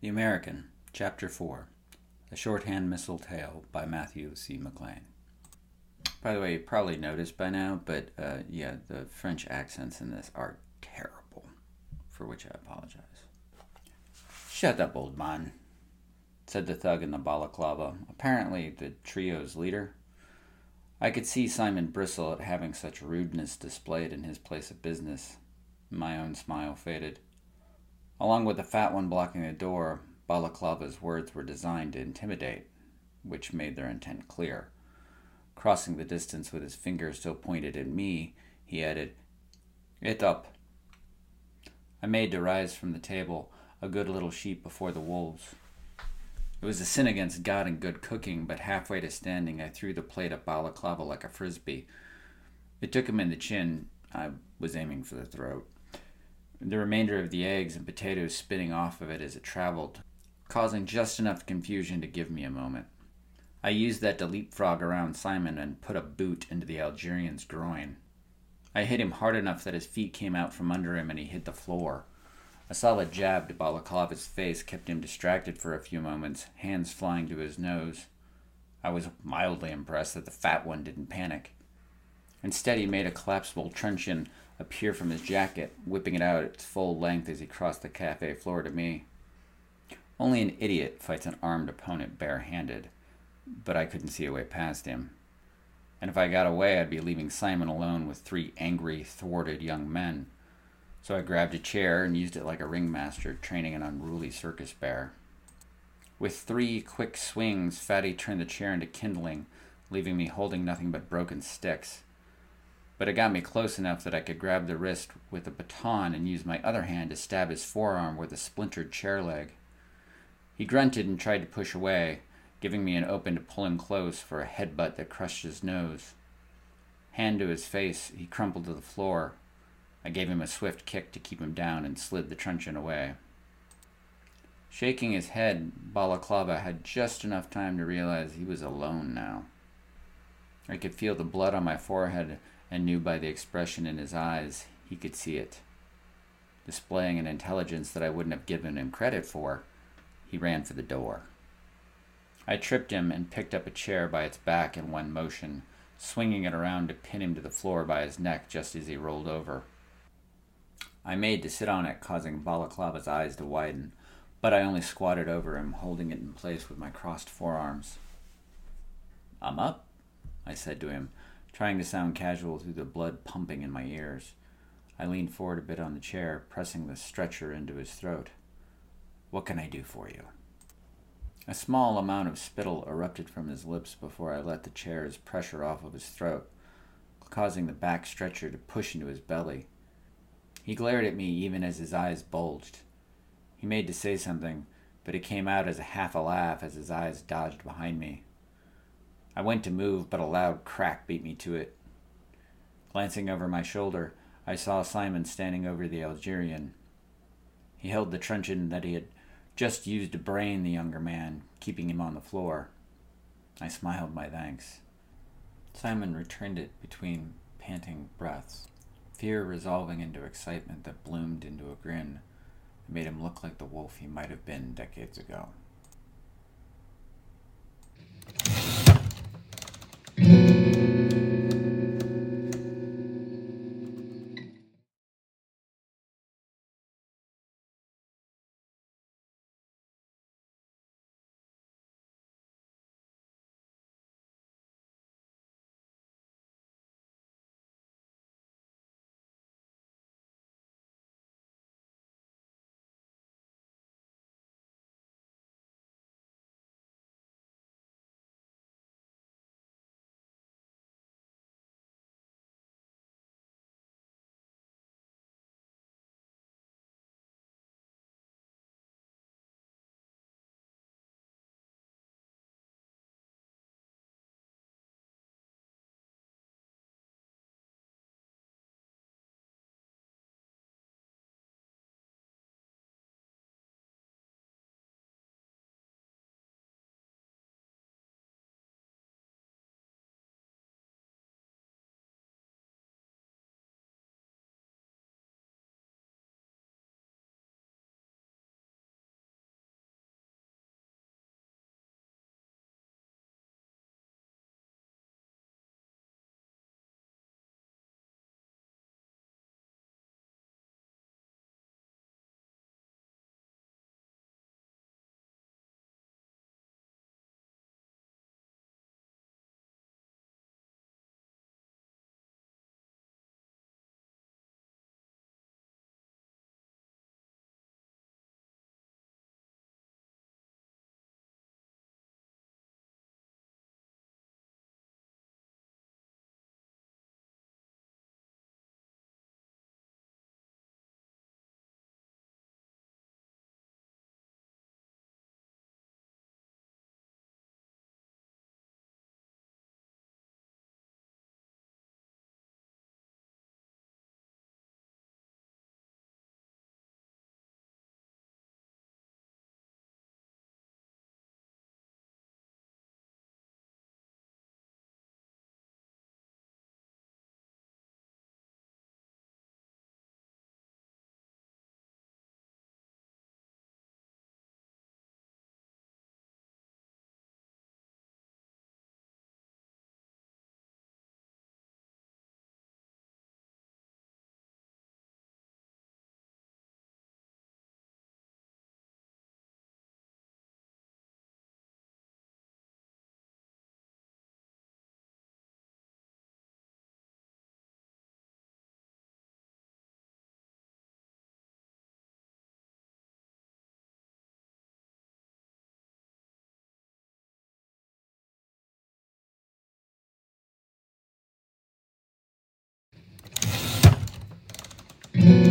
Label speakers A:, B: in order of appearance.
A: The American, Chapter 4 The Shorthand Missile Tale by Matthew C. McLean. By the way, you probably noticed by now, but uh, yeah, the French accents in this are terrible, for which I apologize. Shut up, old man, said the thug in the balaclava, apparently the trio's leader. I could see Simon bristle at having such rudeness displayed in his place of business. My own smile faded. Along with the fat one blocking the door, Balaclava's words were designed to intimidate, which made their intent clear. Crossing the distance with his finger still pointed at me, he added, It up. I made to rise from the table, a good little sheep before the wolves. It was a sin against God and good cooking, but halfway to standing, I threw the plate at Balaclava like a frisbee. It took him in the chin. I was aiming for the throat the remainder of the eggs and potatoes spitting off of it as it traveled, causing just enough confusion to give me a moment. I used that to leapfrog around Simon and put a boot into the Algerian's groin. I hit him hard enough that his feet came out from under him and he hit the floor. A solid jab to Balaclava's face kept him distracted for a few moments, hands flying to his nose. I was mildly impressed that the fat one didn't panic. Instead, he made a collapsible truncheon appear from his jacket, whipping it out at its full length as he crossed the cafe floor to me. Only an idiot fights an armed opponent barehanded, but I couldn't see a way past him. And if I got away, I'd be leaving Simon alone with three angry, thwarted young men. So I grabbed a chair and used it like a ringmaster training an unruly circus bear. With three quick swings, Fatty turned the chair into kindling, leaving me holding nothing but broken sticks but it got me close enough that I could grab the wrist with a baton and use my other hand to stab his forearm with a splintered chair leg. He grunted and tried to push away, giving me an open to pull him close for a headbutt that crushed his nose. Hand to his face, he crumpled to the floor. I gave him a swift kick to keep him down and slid the truncheon away. Shaking his head, Balaclava had just enough time to realize he was alone now. I could feel the blood on my forehead and knew by the expression in his eyes he could see it. Displaying an intelligence that I wouldn't have given him credit for, he ran for the door. I tripped him and picked up a chair by its back in one motion, swinging it around to pin him to the floor by his neck just as he rolled over. I made to sit on it, causing Balaclava's eyes to widen, but I only squatted over him, holding it in place with my crossed forearms. I'm up, I said to him, trying to sound casual through the blood pumping in my ears. I leaned forward a bit on the chair, pressing the stretcher into his throat. What can I do for you? A small amount of spittle erupted from his lips before I let the chair's pressure off of his throat, causing the back stretcher to push into his belly. He glared at me even as his eyes bulged. He made to say something, but it came out as a half a laugh as his eyes dodged behind me. I went to move, but a loud crack beat me to it. Glancing over my shoulder, I saw Simon standing over the Algerian. He held the truncheon that he had just used to brain the younger man, keeping him on the floor. I smiled my thanks. Simon returned it between panting breaths, fear resolving into excitement that bloomed into a grin and made him look like the wolf he might have been decades ago.
B: You.